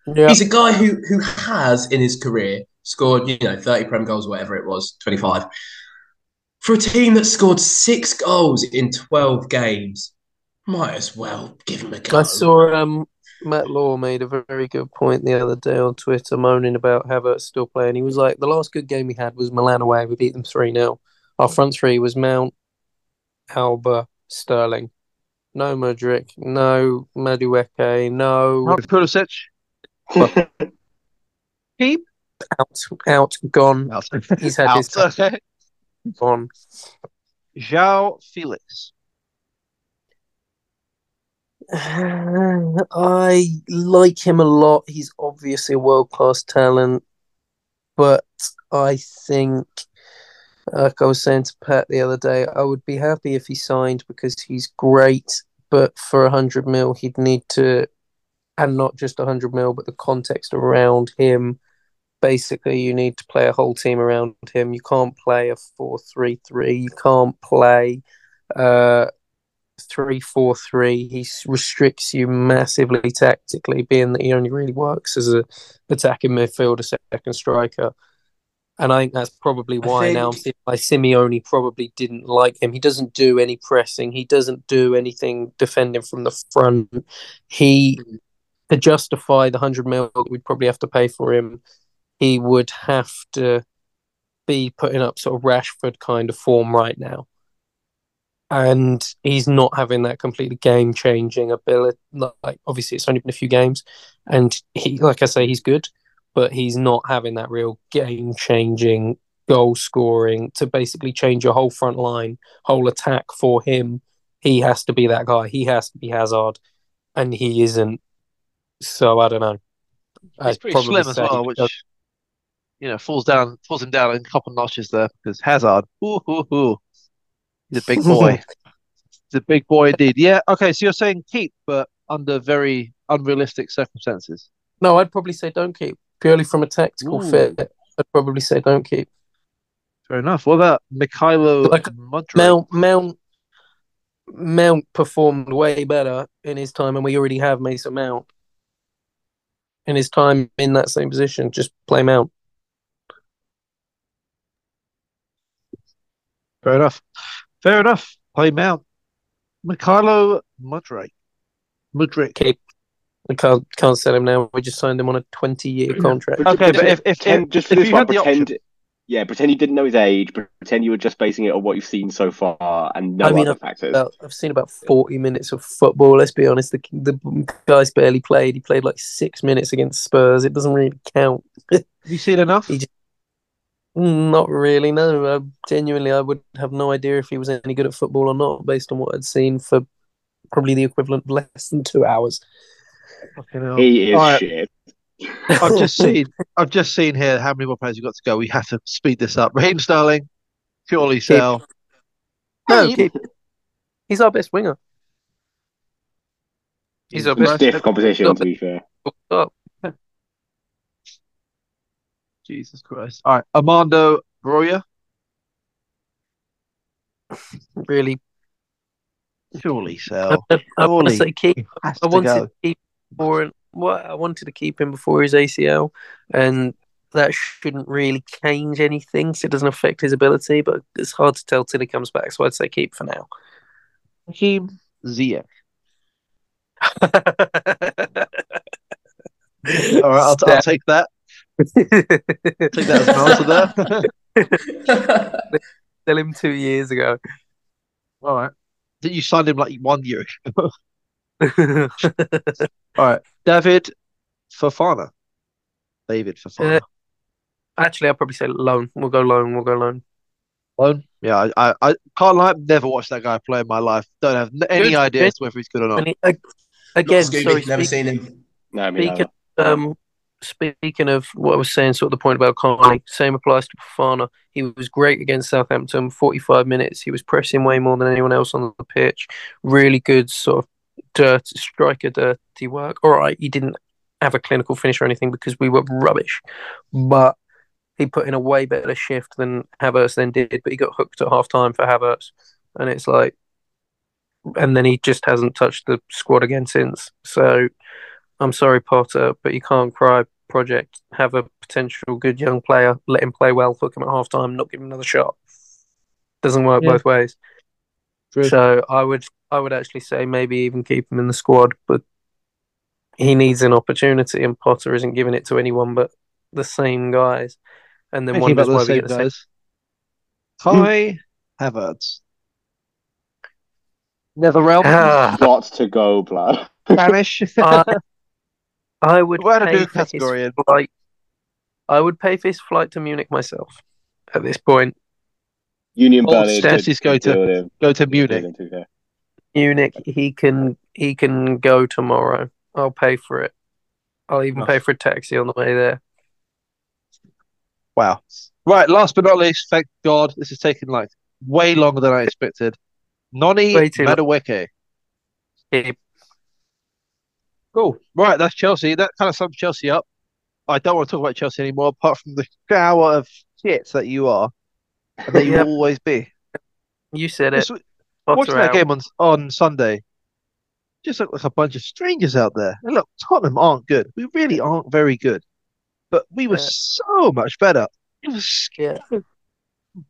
Yeah, he's a guy who who has in his career scored you know 30 prem goals whatever it was 25 for a team that scored six goals in 12 games might as well give him a go I saw um, Matt Law made a very good point the other day on Twitter, moaning about Havertz still playing. He was like, the last good game we had was Milan away. We beat them 3 0. Our front three was Mount, Auba, Sterling. No Mudryk, no Madueke, no Not Pulisic. [LAUGHS] Keep out, out, gone. out. He's had [LAUGHS] out. his time gone. João Felix. [SIGHS] I like him a lot. He's obviously a world class talent, but I think, like I was saying to Pat the other day, I would be happy if he signed because he's great. But for a hundred mil, he'd need to, and not just a hundred mil, but the context around him. Basically, you need to play a whole team around him. You can't play a four-three-three. You can't play. Uh, three four three. He restricts you massively tactically, being that he only really works as a attacking midfielder, second striker. And I think that's probably why now I'm seeing why Simeone probably didn't like him. He doesn't do any pressing. He doesn't do anything defending from the front. He to justify the hundred mil we'd probably have to pay for him, he would have to be putting up sort of Rashford kind of form right now and he's not having that completely game changing ability. Like obviously, it's only been a few games, and he, like I say, he's good, but he's not having that real game changing goal scoring to basically change your whole front line, whole attack for him. He has to be that guy. He has to be Hazard, and he isn't. So I don't know. He's pretty slim as well, which does- you know falls down falls him down in a couple notches there because Hazard, ooh, ooh, ooh, he's a big [LAUGHS] boy. he's a big boy indeed. Yeah. Okay. So you're saying keep, but under very unrealistic circumstances. No, I'd probably say don't keep purely from a tactical Ooh. fit. I'd probably say don't keep. Fair enough. What about Mykhailo Like, Mudryk? Mount Mount Mount performed way better in his time, and we already have Mason Mount in his time in that same position. Just play Mount. Fair enough. Fair enough. Play Mount. Mykhailo Mudryk. Mudryk. Keep. I can't can't sell him now. We just signed him on a twenty year contract. Okay, but if if, Pretend- if, just for if this you one, had the pretend option, Yeah, pretend you didn't know his age. Pretend you were just basing it on what you've seen so far and no I mean, other factors. About, I've seen about 40 minutes of football. Let's be honest, the, the guy's barely played. He played like six minutes against Spurs. It doesn't really count. [LAUGHS] Have you seen enough? He just- Not really, no. I, genuinely, I would have no idea if he was any good at football or not based on what I'd seen for probably the equivalent of less than two hours. Fucking hell. he is Alright. shit. [LAUGHS] I've just [LAUGHS] seen I've just seen here how many more players you've got to go. We have to speed this up. Raheem Sterling, purely sell. No, keep, he's our best winger. He's our best Stiff competition, to be fair. up. [LAUGHS] Jesus Christ. All right. Armando Broja, Really, purely I, sell. I, I want to Surely. say keep. I to wanted go. to keep before what I wanted to keep him before his ACL, and that shouldn't really change anything. So it doesn't affect his ability, but it's hard to tell till he comes back. So I'd say keep for now. Hakim Ziyech. [LAUGHS] All right, I'll, I'll take that. [LAUGHS] Take that as an answer there. [LAUGHS] Sell him two years ago. All right. Did you sign him like one year ago? [LAUGHS] All right. David Fofana. David Fofana. Uh, Actually, I'll probably say loan. We'll go loan. We'll go loan. Loan? Yeah, I, I, I can't lie. I've never watched that guy play in my life. Don't have any Good, idea good. whether he's good or not. And he, ag- again, Not Scooby, sorry, never speak- seen him. No, I mean, Speaking, um, speaking of what I was saying, sort of the point about Carney, same applies to Fofana. He was great against Southampton, 45 minutes. He was pressing way more than anyone else on the pitch. Really good sort of dirt, striker dirty work. All right, he didn't have a clinical finish or anything because we were rubbish, but he put in a way better shift than Havertz then did. But he got hooked at half time for Havertz, and it's like, and then he just hasn't touched the squad again since. So. I'm sorry, Potter, but you can't cry. Project have a potential good young player, let him play well, hook him at half time, not give him another shot. Doesn't work Yeah. both ways. True. So I would, I would actually say maybe even keep him in the squad, but he needs an opportunity, and Potter isn't giving it to anyone but the same guys. And then Thinking wonders why the we same get the same. guys. Kai Havertz. Netherrealm. Ah, got to go, blood. [LAUGHS] Spanish. I, I would We're at a pay new for his flight. I would pay for his flight to Munich myself. At this point, Union Oh, Berlin. Stassy's go to- Go to Munich. Munich, he can he can go tomorrow. I'll pay for it. I'll even Enough. pay for a taxi on the way there. Wow. Right, last but not least, thank God, this is taking like way longer than I expected. Noni Way too long. Madueke. Keep. Cool. Right, that's Chelsea. That kind of sums Chelsea up. I don't want to talk about Chelsea anymore, apart from the shower of shit that you are, and Yep. will always be. You said it. Just watching that game on on Sunday, just look like a bunch of strangers out there. And look, Tottenham aren't good. We really aren't very good, but we were Yeah. so much better. It was Yeah.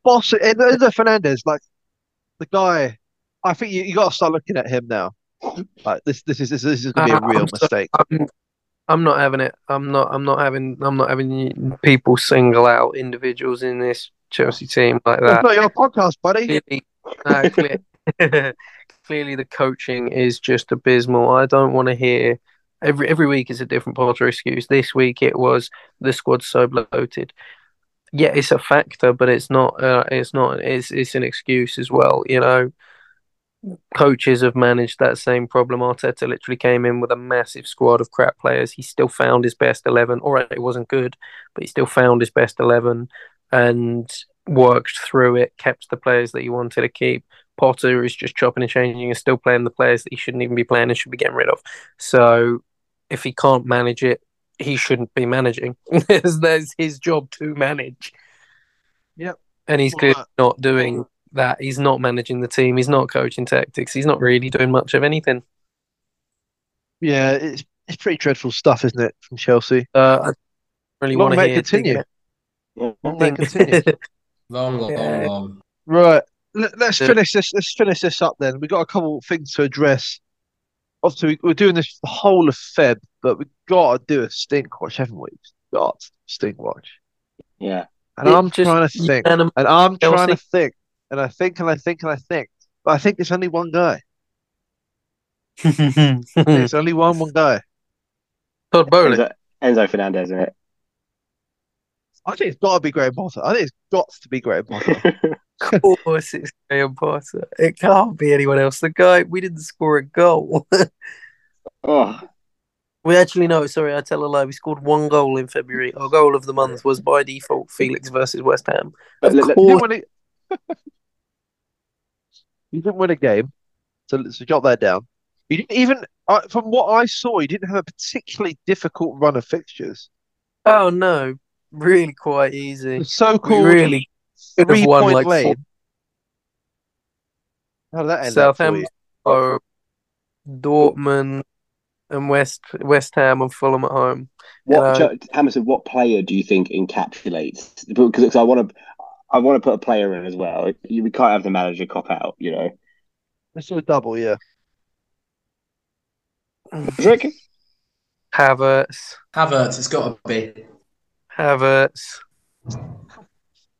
boss and Enzo Fernandez, like the guy. I think you, you got to start looking at him now. Like this, this is this, is- this is going to be Uh, a real I'm so- mistake. I'm, I'm not having it. I'm not. I'm not having. I'm not having people single out individuals in this Chelsea team like that. not your podcast, buddy. clearly, clear, [LAUGHS] clearly the coaching is just abysmal. I don't want to hear every every week is a different Potter excuse. This week it was the squad's so bloated. Yeah, it's a factor, but it's not. Uh, it's not. It's it's an excuse as well. You know, coaches have managed that same problem. Arteta literally came in with a massive squad of crap players. He still found his best eleven. All right, it wasn't good, but he still found his best eleven and worked through it. Kept the players that he wanted to keep. Potter is just chopping and changing and still playing the players that he shouldn't even be playing and should be getting rid of. So if he can't manage it, he shouldn't be managing. [LAUGHS] there's, his job to manage. Yep. And he's Well, clearly uh, not doing that. He's not managing the team. He's not coaching tactics. He's not really doing much of anything. Yeah, it's it's pretty dreadful stuff, isn't it, from Chelsea? Uh, I really Long want to hear continue. Yeah. Long may continue. [LAUGHS] Long, long, Yeah. long. Right. Let, us Yeah. finish this. Let's finish this up then. We've got a couple of things to address. Obviously, we- we're doing this the whole of Feb, but we've got to do a stink watch, haven't we? We've got to stink watch. Yeah. And It I'm just trying to think. And I'm trying to think. And I think and I think and I think. But I think there's only one guy. [LAUGHS] There's only one one guy. Todd Boehly. Enzo, Enzo Fernandez, isn't it? I think it's got to be Graham Potter. I think it's got to be Graham Potter. [LAUGHS] Of course, it's Graham Potter. It can't be anyone else. The guy we didn't score a goal. [LAUGHS] oh, we actually no, sorry, I tell a lie. We scored one goal in February. Our goal of the month was by default Felix versus West Ham. but Of let- let- didn't course, [LAUGHS] win it. he didn't win a game. So let's jot that down. He didn't even, uh, from what I saw, you didn't have a particularly difficult run of fixtures. oh no, really quite easy. So cool. Really could have won three-point like lane. four, How did that end up for Southampton, you? or Dortmund, and West West Ham and Fulham at home. what, uh, know- Jo- Hammerson, what player do you think encapsulates? Because I want to, I want to put a player in as well. You- We can't have the manager cop out, you know. Let's do a double, yeah. Drake? Havertz, Havertz, it's got to be. Havertz.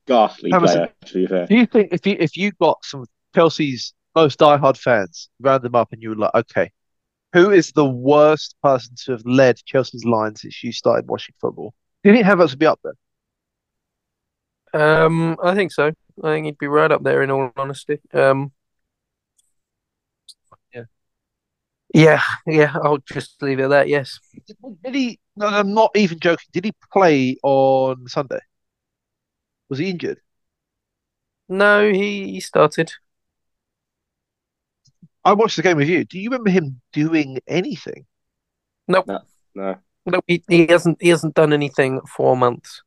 Ghastly Hammerson. player, to be fair. Do you think if you if you got some Chelsea's most diehard fans, round them up, and you were like, okay, who is the worst person to have led Chelsea's line since you started watching football? Do you think Havertz would be up there? Um, I think so. I think he'd be right up there in all honesty. Um, Yeah. yeah, yeah. I'll just leave it at that. Yes. Did he? No, I'm not even joking. Did he play on Sunday? Was he injured? No, he, he started. I watched the game with you. Do you remember him doing anything? No. No, he, he hasn't. He hasn't done anything for months.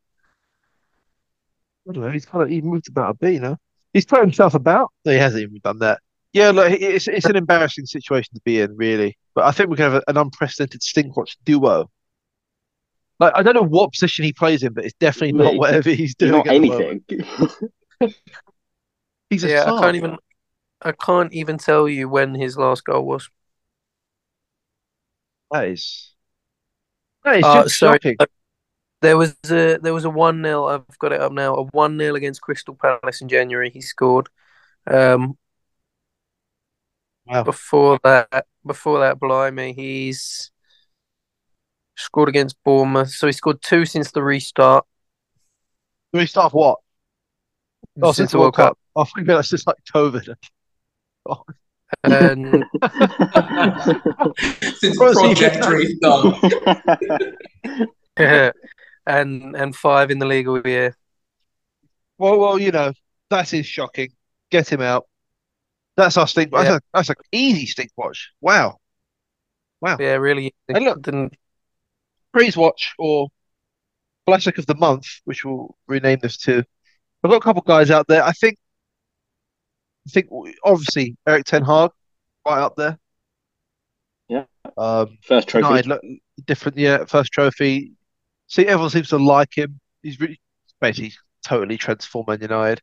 I don't know. He's kind of he moved about a bit, you know. He's put himself about. No, he hasn't even done that. Yeah, look, it's it's an embarrassing situation to be in, really. But I think we can have an unprecedented Stinkwatch duo. Like I don't know what position he plays in, but it's definitely not whatever he's He's doing. not at the moment. anything. [LAUGHS] He's a Yeah, I can't even. I can't even tell you when his last goal was. That is. That is Uh, just sorry. shocking. There was a there was a one 0 I've got it up now. A one 0 against Crystal Palace in January. He scored. Um, Wow. before that, before that, blimey, he's scored against Bournemouth. So he scored two since the restart. Restart what? Oh, since the World Cup. Oh, I think that's just like COVID. Oh, And [LAUGHS] Since Well, see- Project Restart. and and five in the league all year. Well, well, you know, that is shocking. Get him out. That's our stink. Yeah. That's, a, that's an easy stink watch. Wow, wow. Yeah, really. Hey, look. Didn't Praise watch or classic of the month, which we'll rename this to. I've got a couple guys out there. I think, I think obviously Erik Ten Hag, right up there. Yeah. Um, First trophy. United different. Yeah, first trophy. See, everyone seems to like him. He's really basically totally transformed Man United.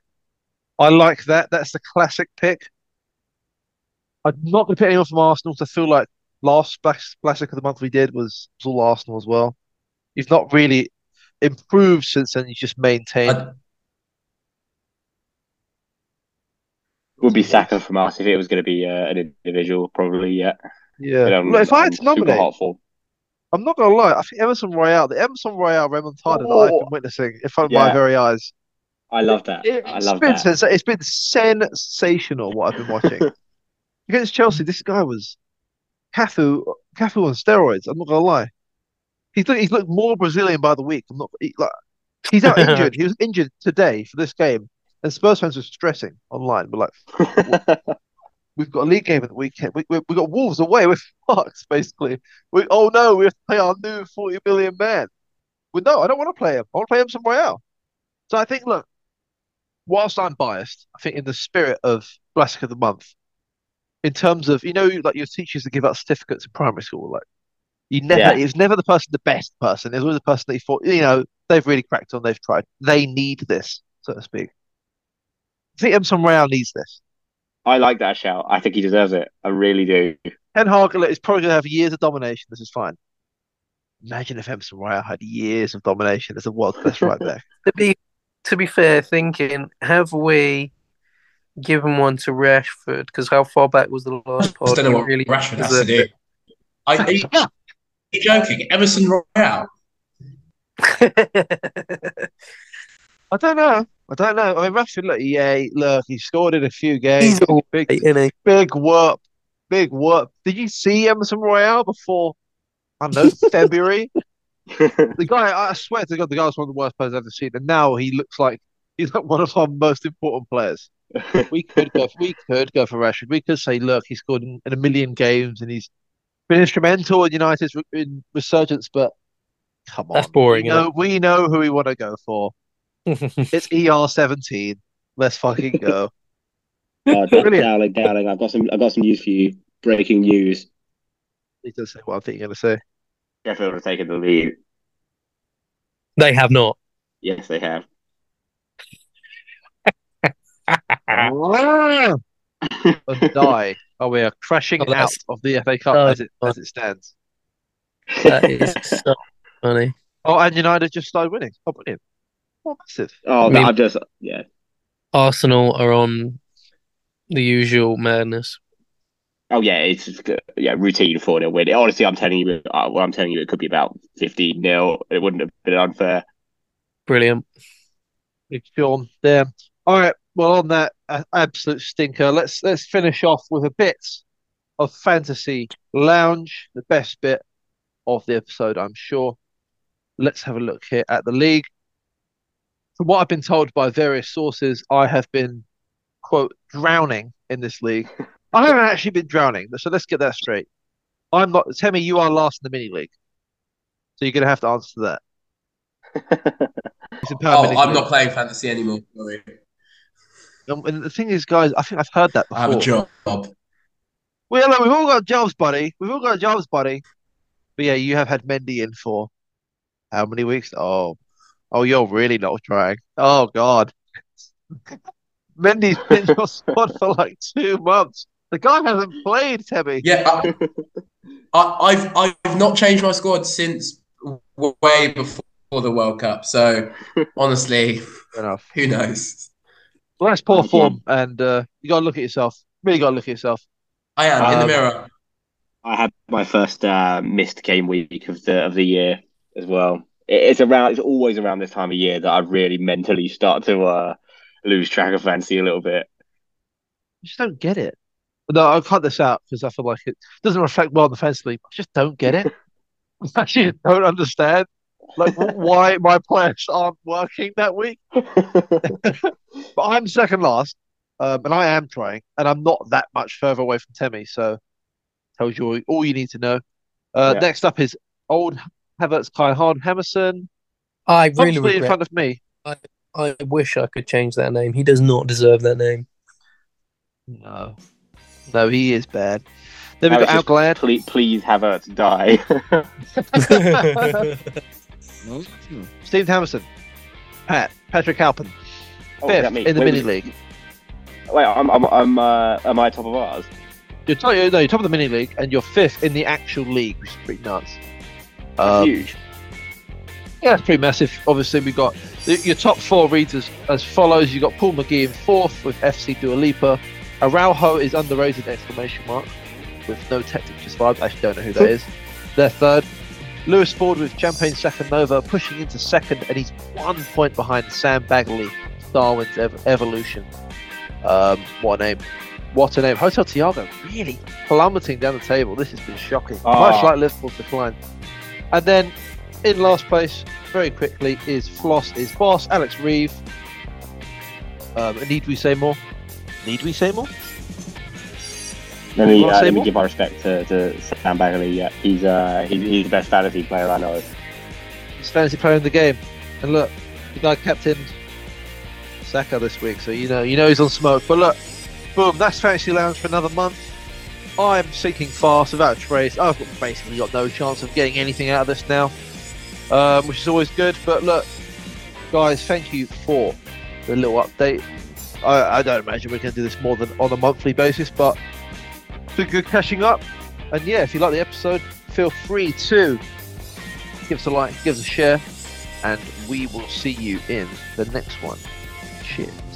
I like that. That's the classic pick. I'm not going to pick anyone from Arsenal. 'cause I feel like last splash classic of the month we did was, was all Arsenal as well. He's not really improved since then. He's just maintained. I- Would be Saka from us if it was going to be uh, an individual, probably. Yeah. yeah. But, um, Look, if I had I'm to nominate. I'm not going to lie. I think Emerson Royal, the Emerson Royal remontada that I've Oh. been witnessing in front of my very eyes. I love that. It, I love been that. sens- it's been sensational what I've been watching. [LAUGHS] Against Chelsea, this guy was Cafu, Cafu on steroids. I'm not gonna lie. He's look, he's looked more Brazilian by the week. I'm not he, like he's out [LAUGHS] injured. he was injured today for this game, and Spurs fans were stressing online. We're like, [LAUGHS] we've got a league game at the weekend. We we, we got Wolves away. We're fucked basically. We oh no, we have to play our new 40 million man. Well, no, I don't want to play him. I want to play him somewhere else. So I think look, whilst I'm biased, I think in the spirit of Classic of the Month, in terms of you know, like your teachers that give out certificates in primary school, like you never, Yeah. it was never the person, the best person. It was always the person that you thought, you know, they've really cracked on, they've tried, they need this, so to speak. I think Emerson Royal needs this. I like that shout. I think he deserves it. I really do. Ten Hag is probably going to have years of domination. This is fine. Imagine if Emerson Royal had years of domination as a world class right there [LAUGHS] to be to be fair, thinking, have we given one to Rashford? Because how far back was the last I don't know what really Rashford has to do. it. I, are, you, are you joking? Emerson Royal. [LAUGHS] I don't know. I don't know. I mean, Rashford, look, yeah, look, he scored in a few games. He's all big, right, isn't he? big work, big work. Did you see Emerson Royale before? I don't know [LAUGHS] February. The guy, I swear to God, the guy was one of the worst players I've ever seen, and now he looks like he's like one of our most important players. We could go, we could go for Rashford. We could say, look, he scored in, in a million games and he's been instrumental in United's re- in resurgence. But come on, That's boring, We isn't know, we know who we want to go for. [LAUGHS] It's ER seventeen. Let's fucking go. [LAUGHS] [LAUGHS] Brilliant. darling, darling, I've got some. I've got some news for you. Breaking news: He does say what I think you're going to say. Sheffield have taken the lead. They have not. Yes, they have. [LAUGHS] and die. Oh, we are crashing Oh, out of the FA Cup Oh, as it as it stands. That is [LAUGHS] so funny. Oh, and United just started winning. Oh, brilliant! Oh, massive. Oh, I mean- I'm just yeah. Arsenal are on the usual madness. Oh yeah, it's just, good. yeah routine four 0 win. Honestly, I'm telling you, uh, well, I'm telling you, it could be about fifteen 0 It wouldn't have been unfair. Brilliant. Big Sean there. All right. Well, on that uh, absolute stinker, let's let's finish off with a bit of fantasy lounge, the best bit of the episode, I'm sure. Let's have a look here at the league. From what I've been told by various sources, I have been quote drowning in this league. [LAUGHS] I haven't actually been drowning, so let's get that straight. I'm not. Tell me, you are last in the mini league, so you're gonna have to answer that. [LAUGHS] It's in power Oh, I'm league. not playing fantasy anymore. Sorry. And the thing is, guys, I think I've heard that I have a job. Well, we've all got jobs, buddy. We've all got jobs, buddy. But yeah, you have had Mendy in for how many weeks? Oh, oh, you're really not trying. Oh God, [LAUGHS] Mendy's been your squad for like two months. The guy hasn't played, Tebby. Yeah, I, I, I've I've not changed my squad since way before the World Cup. So honestly, who knows? Well, that's poor form, and uh, you got to look at yourself. Really got to look at yourself. I am in the Um, mirror. I had my first uh, missed game week of the of the year as well. It's around. It's always around this time of year that I really mentally start to uh, lose track of fancy a little bit. I just don't get it. No, I'll cut this out because I feel like it doesn't reflect well on the fence league. I just don't get it. [LAUGHS] I actually don't understand. Like why my players aren't working that week. [LAUGHS] But I'm second last, um, and I am trying, and I'm not that much further away from Temi, so tells you all, all you need to know. Uh, Yeah. Next up is old Havertz, Kai Hard, Hemerson, I really comfortably in front of me. I I wish I could change that name. He does not deserve that name. No, no, he is bad. Then we've got just- Outglad. Please, please have her [LAUGHS] [LAUGHS] die. Steve Hamerson, Pat, Patrick Halpin, Oh, fifth in the mini league. Wait, I'm, I'm, I'm, uh, am I top of ours? You're top, no, you're top of the mini league, and you're fifth in the actual league, which is pretty nuts. That's Um, huge. Yeah, it's pretty massive. Obviously, we've got the, your top four reads as, follows. You've got Paul McGee in fourth with FC Dua Lipa. Araujo is underrated exclamation mark with no Tactics vibes. I actually don't know who that [LAUGHS] is. They're third. Lewis Ford with Champagne Second Nova pushing into second, and he's one point behind Sam Bagley, Darwin's ev- Evolution. Um, what a name! What a name! Hotel Tiago really plummeting down the table. This has been shocking. Ah. Much like Liverpool's decline. And then in last place, very quickly, is Floss is boss, Alex Reeve. Um, need we say more? Need we say more? Let me, uh, let me give my respect to, to Sam Bagley. Yeah, he's, uh, he's, he's the best fantasy player I know. He's fantasy player in the game. And look, the guy captained Saka this week, so you know you know he's on smoke. But look, boom, that's Fantasy Lounge for another month. I'm sinking fast without a trace. I've got, basically got no chance of getting anything out of this now, um, which is always good. But look, guys, thank you for the little update. I, I don't imagine we're going to do this more than on a monthly basis, but good catching up. And yeah, if you like the episode, feel free to give us a like, give us a share, and we will see you in the next one. Cheers.